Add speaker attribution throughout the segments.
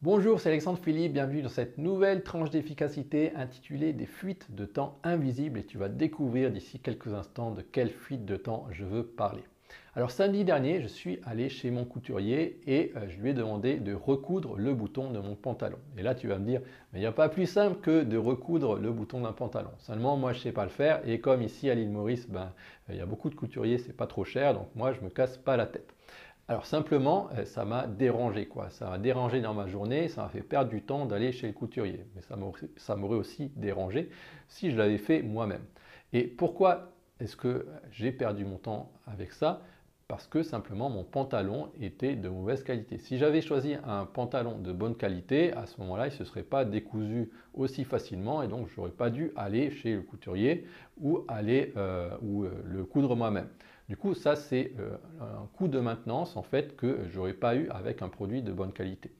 Speaker 1: Bonjour, c'est Alexandre Philippe, bienvenue dans cette nouvelle tranche d'efficacité intitulée Des fuites de temps invisibles et tu vas découvrir d'ici quelques instants de quelle fuite de temps je veux parler. Alors samedi dernier, je suis allé chez mon couturier et euh, je lui ai demandé de recoudre le bouton de mon pantalon. Et là, tu vas me dire, mais il n'y a pas plus simple que de recoudre le bouton d'un pantalon. Seulement, moi, je ne sais pas le faire et comme ici à l'île Maurice, ben, il y a beaucoup de couturiers, c'est pas trop cher, donc moi, je me casse pas la tête. Alors simplement, euh, ça m'a dérangé quoi. Ça m'a dérangé dans ma journée, ça m'a fait perdre du temps d'aller chez le couturier. Mais ça m'aurait aussi dérangé si je l'avais fait moi-même. Et pourquoi est-ce que j'ai perdu mon temps avec ça? Parce que simplement mon pantalon était de mauvaise qualité. Si j'avais choisi un pantalon de bonne qualité, à ce moment-là, il ne se serait pas décousu aussi facilement et donc je n'aurais pas dû aller chez le couturier ou aller euh, ou euh, le coudre moi-même. Du coup, ça, c'est euh, un coût de maintenance en fait que je n'aurais pas eu avec un produit de bonne qualité.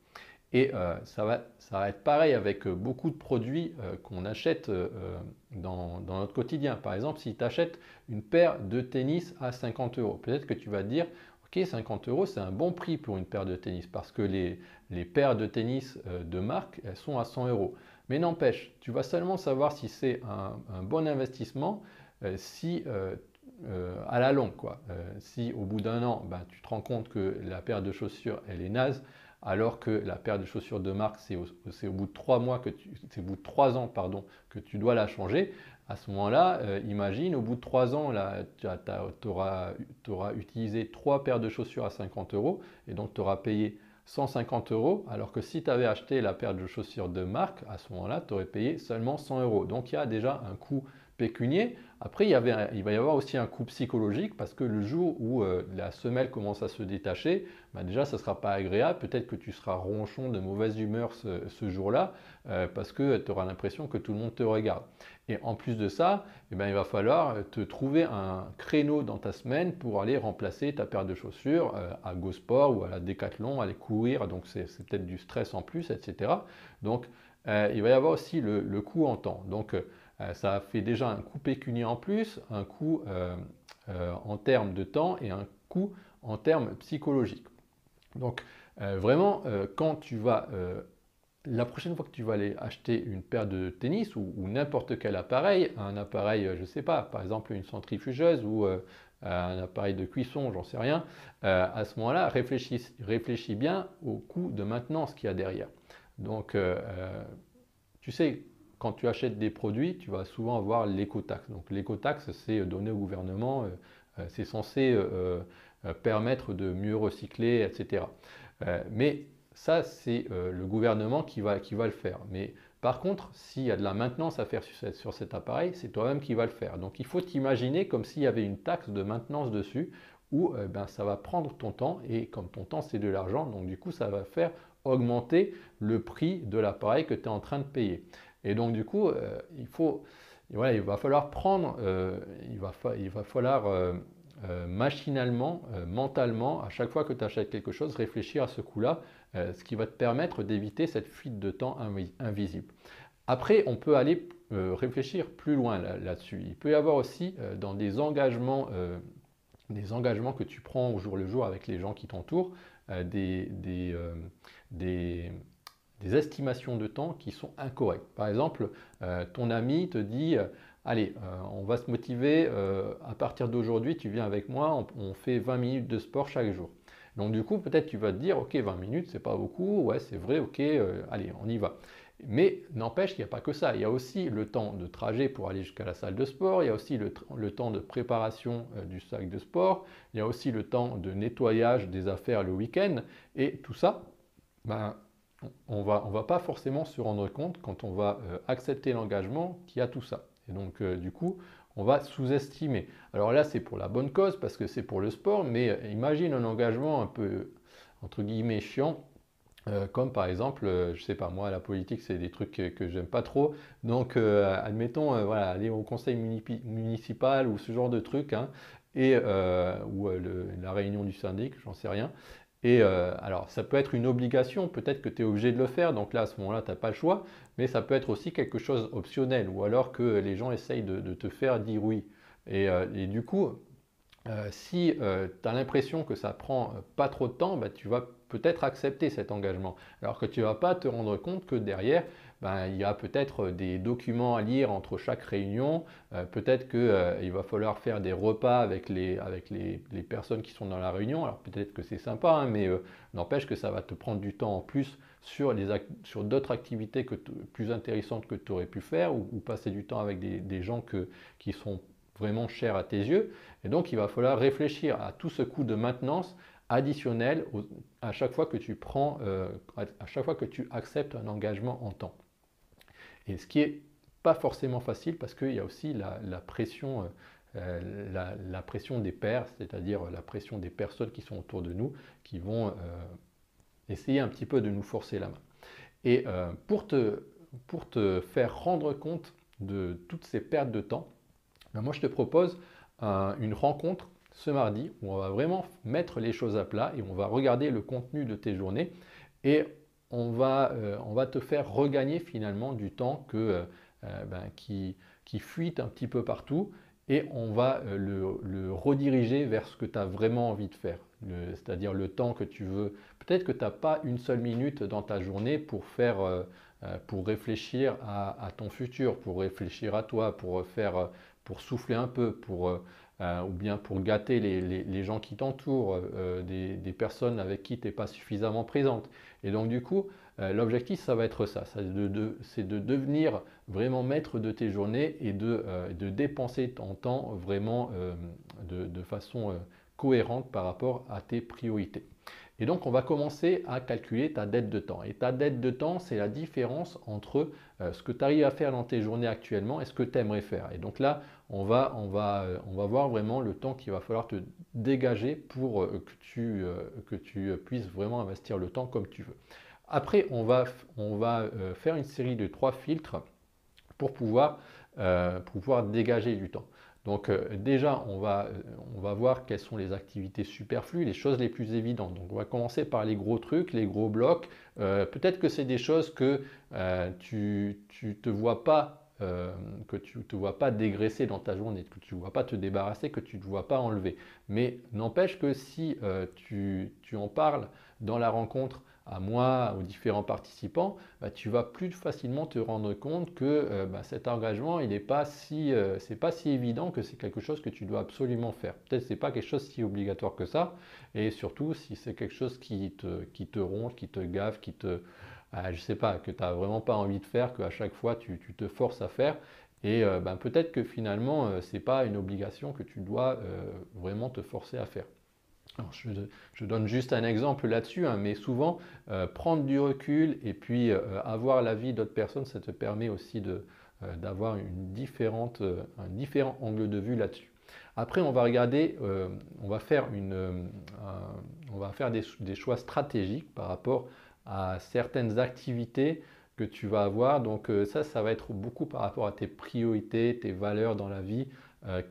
Speaker 1: Et euh, ça, va, être pareil avec euh, beaucoup de produits qu'on achète dans, notre quotidien. Par exemple, si tu achètes une paire de tennis à 50 euros, peut-être que tu vas te dire, ok, 50 euros, c'est un bon prix pour une paire de tennis parce que les, paires de tennis de marque, elles sont à 100 euros. Mais n'empêche, tu vas seulement savoir si c'est un, bon investissement si euh, à la longue. Quoi. Euh, si au bout d'un an, ben, tu te rends compte que la paire de chaussures, elle est naze, alors que la paire de chaussures de marque, c'est au, bout de trois mois que tu, c'est au bout de trois ans pardon, que tu dois la changer. À ce moment-là, euh, imagine, au bout de trois ans, tu auras, auras, utilisé trois paires de chaussures à 50 euros et donc tu auras payé 150 euros, alors que si tu avais acheté la paire de chaussures de marque, à ce moment-là, tu aurais payé seulement 100 euros. Donc il y a déjà un coût pécunier. Après, il, va y avoir aussi un coût psychologique parce que le jour où euh, la semelle commence à se détacher, bah, déjà, ça ne sera pas agréable. Peut-être que tu seras ronchon de mauvaise humeur ce, jour-là euh, parce que tu auras l'impression que tout le monde te regarde. Et en plus de ça, eh ben, il va falloir te trouver un créneau dans ta semaine pour aller remplacer ta paire de chaussures euh, à GoSport ou à la Decathlon, aller courir. Donc, c'est peut-être du stress en plus, etc. Donc, il va y avoir aussi le, le coût en temps. Donc, euh, ça fait déjà un coût pécunier en plus, un coût euh, euh, en termes de temps et un coût en termes psychologiques. Donc vraiment, quand tu vas la prochaine fois que tu vas aller acheter une paire de tennis ou, n'importe quel appareil, un appareil, je ne sais pas, par exemple une centrifugeuse ou un appareil de cuisson, j'en sais rien, à ce moment-là, réfléchis, réfléchis, bien au coût de maintenance qu'il y a derrière. Donc, tu sais, quand tu achètes des produits, tu vas souvent avoir l'écotaxe. Donc l'écotaxe, c'est donné au gouvernement, euh, euh, c'est censé euh, permettre de mieux recycler, etc. mais ça, c'est le gouvernement qui va, qui va le faire. Mais par contre, s'il y a de la maintenance à faire sur, cet appareil, c'est toi-même qui va le faire. Donc il faut t'imaginer comme s'il y avait une taxe de maintenance dessus où ben, ça va prendre ton temps et comme ton temps c'est de l'argent, donc du coup ça va faire augmenter le prix de l'appareil que tu es en train de payer. Et donc du coup, euh, il, faut, voilà, il va falloir prendre, euh, il, va il, va falloir euh, machinalement, mentalement, à chaque fois que tu achètes quelque chose, réfléchir à ce coût-là, ce qui va te permettre d'éviter cette fuite de temps invisible. Après, on peut aller réfléchir plus loin là-dessus. il peut y avoir aussi dans des engagements, des engagements que tu prends au jour le jour avec les gens qui t'entourent, des, des, des des estimations de temps qui sont incorrectes. Par exemple, euh, ton ami te dit euh, Allez, euh, on va se motiver, à partir d'aujourd'hui, tu viens avec moi, on, fait 20 minutes de sport chaque jour. Donc, du coup, peut-être tu vas te dire Ok, 20 minutes, c'est pas beaucoup, ouais, c'est vrai, ok, allez, on y va. Mais n'empêche qu'il n'y a pas que ça. Il y a aussi le temps de trajet pour aller jusqu'à la salle de sport. Il y a aussi le, temps de préparation du sac de sport. Il y a aussi le temps de nettoyage des affaires le week-end. Et tout ça, ben, on va, ne va pas forcément se rendre compte quand on va euh, accepter l'engagement qu'il y a tout ça. Et donc, euh, du coup, on va sous-estimer. Alors là, c'est pour la bonne cause parce que c'est pour le sport, mais euh, imagine un engagement un peu, entre guillemets, chiant. comme par exemple, je sais pas moi, la politique, c'est des trucs que, j'aime pas trop. Donc, admettons, voilà, aller au conseil municipal ou ce genre de trucs, hein, et, ou la réunion du syndic, j'en sais rien. Et euh, alors, ça peut être une obligation, peut-être que tu es obligé de le faire, donc là, à ce moment-là, tu n'as pas le choix, mais ça peut être aussi quelque chose optionnel, ou alors que les gens essayent de, te faire dire oui. Et, euh, du coup, euh, si tu as l'impression que ça prend pas trop de temps, bah, tu vas peut-être accepter cet engagement. Alors que tu ne vas pas te rendre compte que derrière, ben, il y a peut-être des documents à lire entre chaque réunion, euh, peut-être qu'il euh, va falloir faire des repas avec, les, avec les, personnes qui sont dans la réunion. Alors peut-être que c'est sympa, hein, mais euh, n'empêche que ça va te prendre du temps en plus sur, sur d'autres activités que plus intéressantes que tu aurais pu faire ou, passer du temps avec des, gens qui sont vraiment chers à tes yeux. Et donc il va falloir réfléchir à tout ce coût de maintenance additionnel à chaque fois que tu prends, à chaque fois que tu acceptes un engagement en temps. Et ce qui n'est pas forcément facile parce qu'il y a aussi la, pression, euh, euh, la, pression des pairs, c'est-à-dire la pression des personnes qui sont autour de nous, qui vont euh, essayer un petit peu de nous forcer la main. Et pour, te, pour te faire rendre compte de toutes ces pertes de temps, ben moi je te propose une rencontre ce mardi où on va vraiment mettre les choses à plat et on va regarder le contenu de tes journées et on va, euh, on va te faire regagner finalement du temps que, euh, euh, ben, qui, qui un petit peu partout et on va le, rediriger vers ce que tu as vraiment envie de faire. C'est-à-dire le temps que tu veux. Peut-être que tu n'as pas une seule minute dans ta journée pour faire, pour réfléchir à, ton futur, pour réfléchir à toi, pour faire, pour souffler un peu, euh, ou bien pour gâter les, gens qui t'entourent, euh, des, personnes avec qui tu n'es pas suffisamment présente. Et donc du coup, euh, l'objectif, ça va être ça, c'est de, devenir vraiment maître de tes journées et de, dépenser ton temps vraiment de, façon cohérente par rapport à tes priorités. Et donc, on va commencer à calculer ta dette de temps. Et ta dette de temps, c'est la différence entre euh, ce que tu arrives à faire dans tes journées actuellement et ce que tu aimerais faire. Et donc là, on va, on, va, euh, on va voir vraiment le temps qu'il va falloir te dégager pour euh, que, tu, que tu puisses vraiment investir le temps comme tu veux. Après, on va, on va faire une série de trois filtres pour pouvoir, pour pouvoir dégager du temps. Donc déjà, on va, on va voir quelles sont les activités superflues, les choses les plus évidentes. Donc on va commencer par les gros trucs, les gros blocs. Euh, peut-être que c'est des choses que tu ne te vois pas que tu vois pas dégraisser dans ta journée, que tu ne vois pas te débarrasser, que tu ne te vois pas enlever. Mais n'empêche que si tu, en parles dans la rencontre à moi, aux différents participants, bah, tu vas plus facilement te rendre compte que euh, bah, cet engagement, il n'est pas si, euh, c'est pas si évident que c'est quelque chose que tu dois absolument faire. Peut-être que ce n'est pas quelque chose si obligatoire que ça, et surtout si c'est quelque chose qui te, qui te ronge, qui te gave, qui te, ah, je sais pas, que tu n'as vraiment pas envie de faire, qu'à chaque fois tu, tu, te forces à faire, et euh, ben, peut-être que finalement, ce n'est pas une obligation que tu dois vraiment te forcer à faire je, donne juste un exemple là-dessus, hein, mais souvent, euh, prendre du recul et puis euh, avoir l'avis d'autres personnes, ça te permet aussi euh, d'avoir un différent angle de vue là-dessus. Après, on va regarder, on va faire, on va faire des, des, choix stratégiques par rapport à certaines activités que tu vas avoir. Donc ça, ça va être beaucoup par rapport à tes priorités, tes valeurs dans la vie.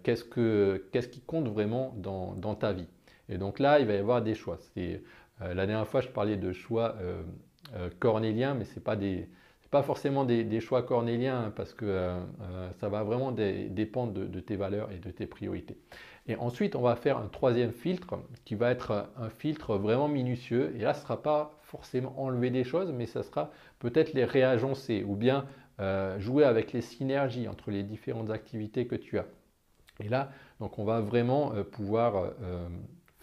Speaker 1: qu'est-ce, qui compte vraiment dans ta vie? Et donc là, il va y avoir des choix. Euh, la dernière fois, je parlais de choix euh, euh, cornéliens, mais ce n'est pas, pas forcément des, choix cornéliens hein, parce que ça va vraiment dépendre de, tes valeurs et de tes priorités. Et ensuite, on va faire un troisième filtre qui va être un filtre vraiment minutieux. Et là, ce ne sera pas forcément enlever des choses, mais ça sera peut-être les réagencer ou bien jouer avec les synergies entre les différentes activités que tu as. Et là, donc on va vraiment pouvoir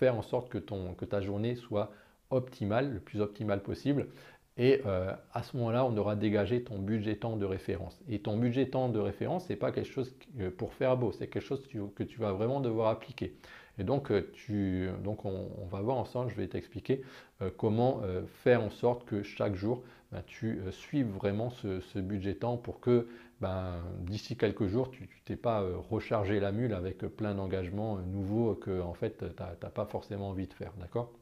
Speaker 1: en sorte que, ton, que ta journée soit optimale, le plus optimale possible. Et euh, à ce moment-là, on aura dégagé ton budget temps de référence. Et ton budget temps de référence, ce n'est pas quelque chose pour faire beau, c'est quelque chose que tu, vas vraiment devoir appliquer. Et donc, euh, tu, donc on, va voir ensemble, je vais t'expliquer euh, comment faire en sorte que chaque jour, ben, tu suives vraiment ce, budget temps pour que ben, d'ici quelques jours, tu t'es pas euh, rechargé la mule avec plein d'engagements euh, nouveaux que en fait, tu n'as pas forcément envie de faire. D'accord?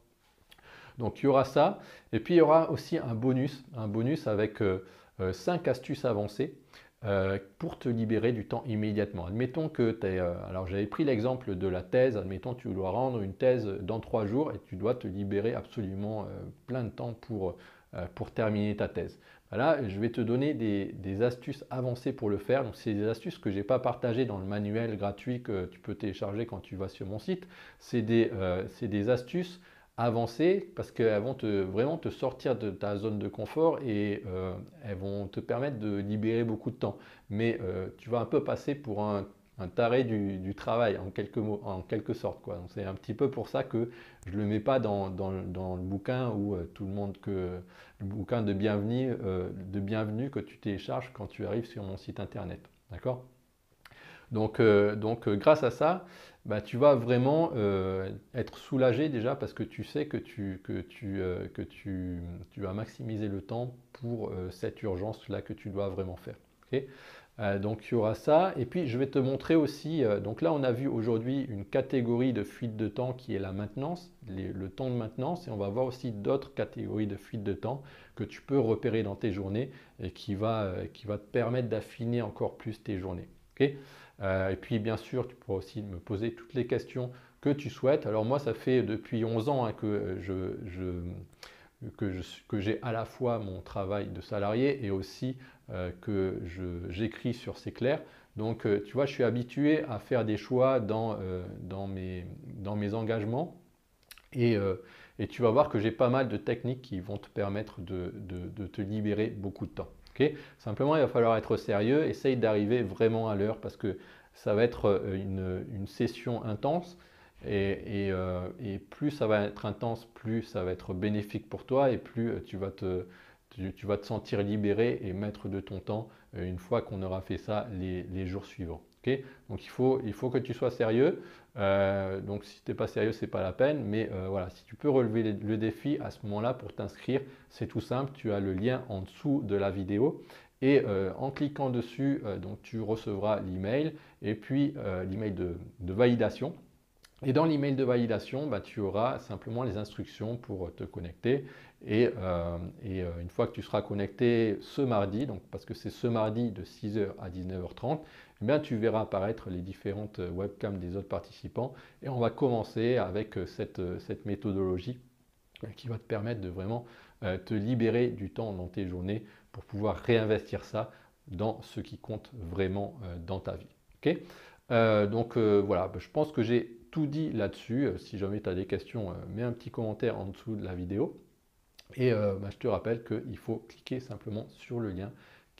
Speaker 1: Donc il y aura ça. Et puis il y aura aussi un bonus, un bonus avec 5 euh, astuces avancées pour te libérer du temps immédiatement. Admettons que tu es, alors j'avais pris l'exemple de la thèse, admettons tu dois rendre une thèse dans 3 jours et tu dois te libérer absolument plein de temps pour, terminer ta thèse. Là, je vais te donner des, astuces avancées pour le faire. Donc, c'est des astuces que je n'ai pas partagées dans le manuel gratuit que tu peux télécharger quand tu vas sur mon site. C'est des, euh, astuces avancées parce qu'elles vont te, vraiment te sortir de ta zone de confort et euh, elles vont te permettre de libérer beaucoup de temps. Mais euh, tu vas un peu passer pour un, taré du, travail en quelque, mots, en quelque sorte. C'est un petit peu pour ça que je ne le mets pas dans, le bouquin où euh, tout le monde que le bouquin de bienvenue, de bienvenue que tu télécharges quand tu arrives sur mon site internet. D'accord? Donc, donc grâce à ça, bah, tu vas vraiment euh, être soulagé déjà parce que tu sais que tu, que tu, euh, que tu, tu vas maximiser le temps pour euh, cette urgence-là que tu dois vraiment faire. donc il y aura ça. Et puis je vais te montrer aussi, donc là on a vu aujourd'hui une catégorie de fuite de temps qui est la maintenance, le temps de maintenance, et on va voir aussi d'autres catégories de fuite de temps que tu peux repérer dans tes journées et qui va, qui va te permettre d'affiner encore plus tes journées. Euh, et puis bien sûr, tu pourras aussi me poser toutes les questions que tu souhaites. Alors moi, ça fait depuis 11 ans hein, que que j'ai à la fois mon travail de salarié et aussi euh, que j'écris sur C'est clair. Donc euh, tu vois, je suis habitué à faire des choix dans, mes, engagements et, tu vas voir que j'ai pas mal de techniques qui vont te permettre de te libérer beaucoup de temps. Simplement, il va falloir être sérieux, essaye d'arriver vraiment à l'heure parce que ça va être euh, une, session intense euh, et, plus ça va être intense, plus ça va être bénéfique pour toi et plus euh, tu vas te, tu, vas te sentir libéré et maître de ton temps une fois qu'on aura fait ça les jours suivants. Donc il faut, il faut que tu sois sérieux. Euh, donc si tu n'es pas sérieux, ce n'est pas la peine. Mais euh, voilà, si tu peux relever le, défi à ce moment-là pour t'inscrire, c'est tout simple. Tu as le lien en dessous de la vidéo. Et euh, en cliquant dessus, donc tu recevras l'email et puis l'email de, de, validation. Et dans l'email de validation, bah, tu auras simplement les instructions pour te connecter. Et, et une fois que tu seras connecté ce mardi, donc parce que c'est ce mardi de 6h à 19h30, tu verras apparaître les différentes euh, webcams des autres participants. Et on va commencer avec euh, euh, cette, méthodologie qui va te permettre de vraiment te libérer du temps dans tes journées pour pouvoir réinvestir ça dans ce qui compte vraiment dans ta vie. donc voilà, je pense que j'ai tout dit là-dessus. Si jamais tu as des questions, mets un petit commentaire en dessous de la vidéo. Et bah, je te rappelle qu'il faut cliquer simplement sur le lien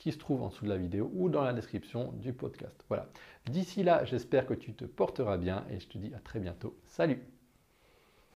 Speaker 1: qui se trouve en dessous de la vidéo ou dans la description du podcast. Voilà. D'ici là, j'espère que tu te porteras bien et je te dis à très bientôt. Salut